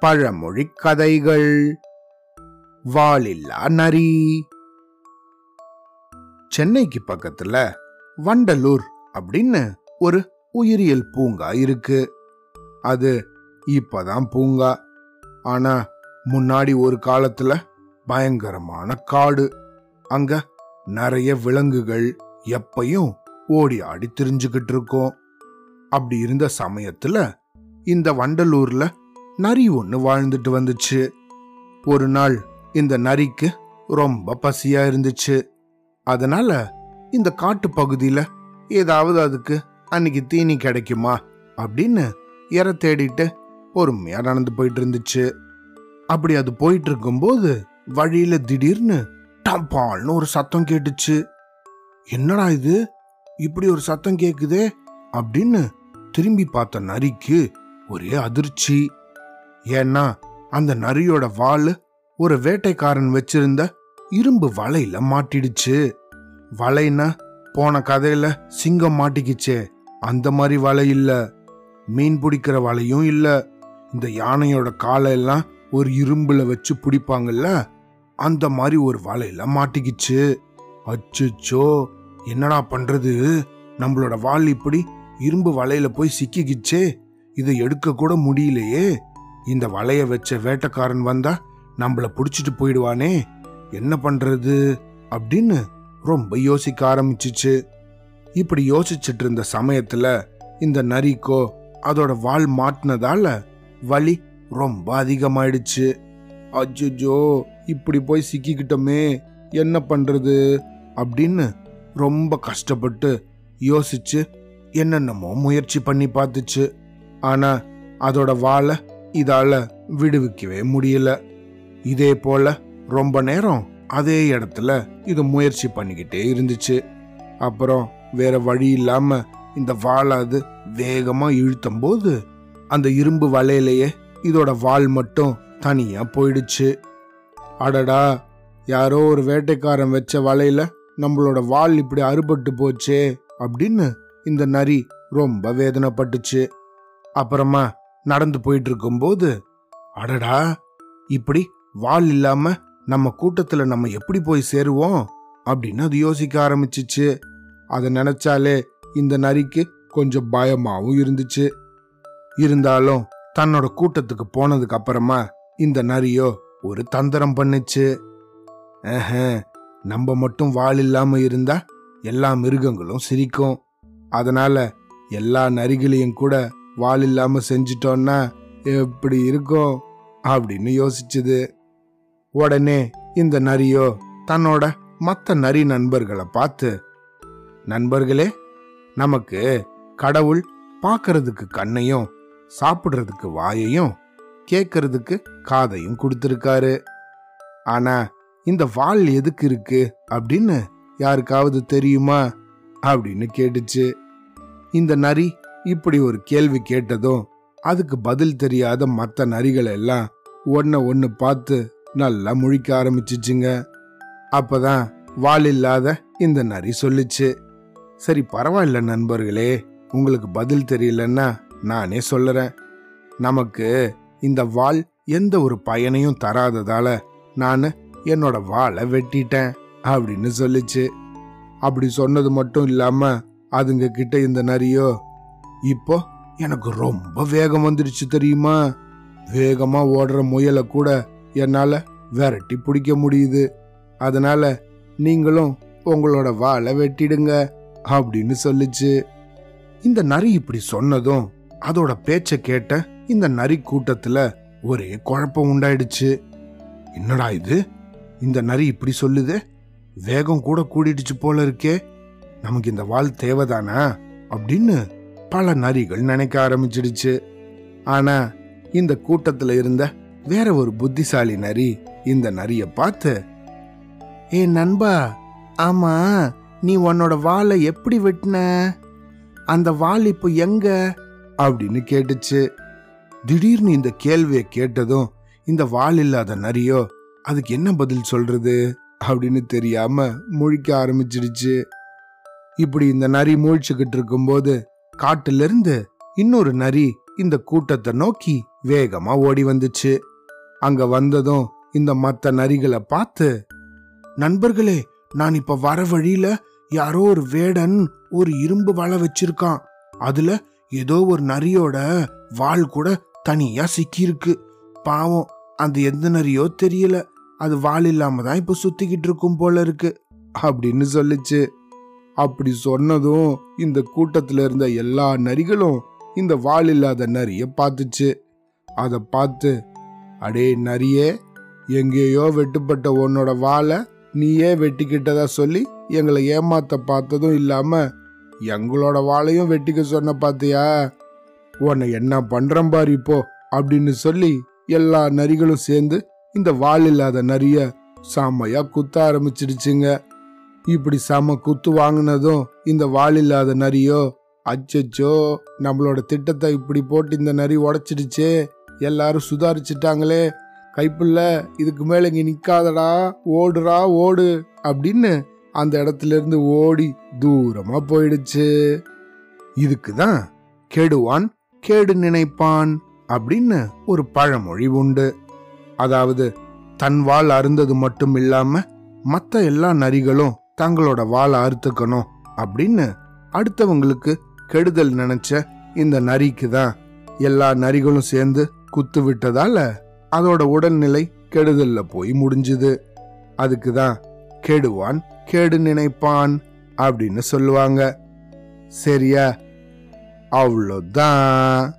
பழமொழி கதைகள். வாலில்லா நரி. சென்னைக்கு பக்கத்துல வண்டலூர் அப்படின்னு ஒரு உயிரியல் பூங்கா இருக்கு. அது இப்பதான் பூங்கா. ஆனா முன்னாடி ஒரு காலத்துல பயங்கரமான காடு. அங்க நிறைய விலங்குகள் எப்பையும் ஓடி ஆடி திரிஞ்சுக்கிட்டு இருக்கும். அப்படி இருந்த சமயத்துல இந்த வண்டலூர்ல நரி ஒன்று வாழ்ந்துட்டு வந்துச்சு. ஒரு நாள் இந்த நரிக்கு ரொம்ப பசியா இருந்துச்சு. அதனால இந்த காட்டு பகுதியில ஏதாவது அதுக்கு அன்னைக்கு தீனி கிடைக்குமா அப்படின்னு இற தேடிட்டு பொறுமையா நடந்து போயிட்டு இருந்துச்சு. அப்படி அது போயிட்டு இருக்கும்போது வழியில திடீர்னு டம்பால்னு ஒரு சத்தம் கேட்டுச்சு. என்னடா இது? இப்படி ஒரு சத்தம் கேக்குதே? அப்படின்னு திரும்பி பார்த்த நரிக்கு ஒரே அதிர்ச்சி. ஏன்னா அந்த நரியோட வால் ஒரு வேட்டைக்காரன் வச்சிருந்த இரும்பு வலையில மாட்டிடுச்சு. வலைன்னா போன கதையில சிங்கம் மாட்டிக்கிச்சே அந்த மாதிரி வலை இல்ல. மீன் பிடிக்கிற வலையும் இல்ல. இந்த யானையோட காலை எல்லாம் ஒரு இரும்புல வச்சு பிடிப்பாங்கல்ல அந்த மாதிரி ஒரு வலையில மாட்டிக்கிச்சு. அச்சோ என்னடா பண்றது? நம்மளோட வால் இப்படி இரும்பு வலையில போய் சிக்கிக்கிச்சே. இதை எடுக்க கூட முடியலையே. இந்த வலைய வச்ச வேட்டக்காரன் வந்தா நம்மள புடிச்சிட்டு போயிடுவானே. என்ன பண்றது? அப்படின்னு ரொம்ப யோசிக்க ஆரம்பிச்சிச்சு. இப்படி யோசிச்சுட்டு இருந்த சமயத்துல இந்த நரிக்கோ அதோட வால் மாட்டினதால வலி ரொம்ப அதிகமாயிடுச்சு. அஜ்ஜோ இப்படி போய் சிக்கிக்கிட்டோமே என்ன பண்றது? அப்படின்னு ரொம்ப கஷ்டப்பட்டு யோசிச்சு என்னென்னமோ முயற்சி பண்ணி பார்த்துச்சு. ஆனா அதோட வாலை இதால விடுவிக்கவே முடியல. இதே போல ரொம்ப நேரம் அதே இடத்துல இது முயற்சி பண்ணிக்கிட்டே இருந்துச்சு. அப்புறம் வேற வழி இல்லாம இந்த வாழை அது வேகமா இழுத்தும் போது அந்த இரும்பு வலையிலேயே இதோட வால் மட்டும் தனியா போயிடுச்சு. அடடா யாரோ ஒரு வேட்டைக்காரன் வச்ச வலையில நம்மளோட வால் இப்படி அறுபட்டு போச்சே அப்படின்னு இந்த நரி ரொம்ப வேதனைப்பட்டுச்சு. அப்புறமா நடந்து போயிட்டு இருக்கும்போது அடடா இப்படி வால் இல்லாம நம்ம கூட்டத்துல நம்ம எப்படி போய் சேருவோம்? அப்படின்னு அது யோசிக்க ஆரம்பிச்சிச்சு. அதை நினைச்சாலே இந்த நரிக்கு கொஞ்சம் பயமாவும் இருந்துச்சு. இருந்தாலும் தன்னோட கூட்டத்துக்கு போனதுக்கு அப்புறமா இந்த நரியோ ஒரு தந்திரம் பண்ணுச்சு. நம்ம மட்டும் வால் இல்லாம இருந்தா எல்லா மிருகங்களும் சிரிக்கும். அதனால எல்லா நரிகளையும் கூட வால் இல்லாம செஞ்சிட்டோம்னா எப்படி இருக்கும்? அப்படின்னு யோசிச்சுது. உடனே இந்த நரியோ தன்னோட மற்ற நரி நண்பர்களை பார்த்து நண்பர்களே நமக்கு கடவுள் பார்க்கறதுக்கு கண்ணையும் சாப்பிடுறதுக்கு வாயையும் கேட்கறதுக்கு காதையும் கொடுத்துருக்காரு. ஆனா இந்த வால் எதுக்கு இருக்கு? அப்படின்னு யாருக்காவது தெரியுமா? அப்படின்னு கேட்டுச்சு. இந்த நரி இப்படி ஒரு கேள்வி கேட்டதும் அதுக்கு பதில் தெரியாத மற்ற நரிகள் எல்லாம் ஒன்ன ஒன்னு பார்த்து நல்லா முழிக்க ஆரம்பிச்சிச்சுங்க. அப்பதான் வால் இல்லாத இந்த நரி சொல்லுச்சு. சரி பரவாயில்ல நண்பர்களே உங்களுக்கு பதில் தெரியலன்னா நானே சொல்லுறேன். நமக்கு இந்த வால் எந்த ஒரு பயனையும் தராததால நான் என்னோட வாழை வெட்டிட்டேன் அப்படின்னு சொல்லுச்சு. அப்படி சொன்னது மட்டும் இல்லாம அதுங்க கிட்ட இந்த நரியோ இப்போ எனக்கு ரொம்ப வேகம் வந்துருச்சு தெரியுமா? வேகமா ஓடுற முயலை கூட என்னால விரட்டி பிடிக்க முடியுது. அதனால நீங்களும் உங்களோட வாழை வெட்டிடுங்க அப்படின்னு சொல்லுச்சு. இந்த நரி இப்படி சொன்னதும் அதோட பேச்சை கேட்ட இந்த நரி கூட்டத்துல ஒரே குழப்பம் உண்டாயிடுச்சு. என்னடா இது? இந்த நரி இப்படி சொல்லுது? வேகம் கூட கூடிடுச்சு போல இருக்கே. நமக்கு இந்த வால் தேவைதானா? அப்படின்னு பல நரிகள் நினைக்க ஆரம்பிச்சிடுச்சு. ஆனா இந்த கூட்டத்துல இருந்த வேற ஒரு புத்திசாலி நரி இந்த நரிய பார்த்து ஏ நண்பா ஆமா நீ உன்னோட வாளை எப்படி வெட்டின? அந்த வால் இப்போ எங்க? அப்படின்னு கேட்டுச்சு. திடீர்னு இந்த கேள்வியை கேட்டதும் இந்த வால் இல்லாத நரியோ அதுக்கு என்ன பதில் சொல்றது? அப்படின்னு தெரியாம முழிக்க ஆரம்பிச்சிடுச்சு. இப்படி இந்த நரி மூழ்ச்சிக்கிட்டு இருக்கும்போது காட்டிலிருந்து இன்னொரு நரி இந்த கூட்டத்தை நோக்கி வேகமா ஓடி வந்துச்சு. அங்க வந்ததும் இந்த மத்த நரிகளை பார்த்து நண்பர்களே நான் இப்ப வர வழியில யாரோ ஒரு வேடன் ஒரு இரும்பு வலை வச்சிருக்கான். அதுல ஏதோ ஒரு நரியோட வால் கூட தனியா சிக்கியிருக்கு. பாவம் அந்த எந்த நரியோ தெரியல. அது வால் இல்லாம தான் இப்ப சுத்திக்கிட்டு இருக்கும் போல இருக்கு அப்படின்னு சொல்லுச்சு. அப்படி சொன்னதும் இந்த கூட்டத்துல இருந்த எல்லா நரிகளும் இந்த வால் இல்லாத நரிய பார்த்துச்சு. அதை பார்த்து அடே நரியே எங்கேயோ வெட்டுப்பட்ட உன்னோட வாழை நீயே வெட்டிக்கிட்டதா சொல்லி எங்களை ஏமாத்த பார்த்ததும் இல்லாம எங்களோட வாளையும் வெட்டிக்க சொன்ன பாத்தியா? உன்னை என்ன பண்றேன் பாரு இப்போ அப்படின்னு சொல்லி எல்லா நரிகளும் சேர்ந்து இந்த வால் இல்லாத நரிய செம்மையா குத்த ஆரம்பிச்சிடுச்சுங்க. இப்படி செம குத்து வாங்கினதும் இந்த வால் இல்லாத நரியோ? அச்சச்சோ நம்மளோட திட்டத்தை இப்படி போட்டு இந்த நரி உடைச்சிடுச்சே. எல்லாரும் சுதாரிச்சிட்டாங்களே. கைப்புள்ள இதுக்கு மேல இங்க நிக்காதடா. ஓடுறா ஓடு. அப்படின்னு அந்த இடத்துல இருந்து ஓடி தூரமா போயிடுச்சு. இதுக்கு தான் கெடுவான் கேடு நினைப்பான் அப்படின்னு ஒரு பழமொழி உண்டு. அதாவது தன்வால் அருந்தது மட்டும் இல்லாம மற்ற எல்லா நரிகளும் தங்களோட வாழை அறுத்துக்கணும் அப்படின்னு அடுத்தவங்களுக்கு கெடுதல் நினைச்ச இந்த நரிக்கு தான் எல்லா நரிகளும் சேர்ந்து குத்து விட்டதால அதோட உடல்நிலை கெடுதல்ல போய் முடிஞ்சுது. அதுக்கு தான் கெடுவான் கேடு நினைப்பான் அப்படின்னு சொல்லுவாங்க. சரியா? அவ்வளோதான்.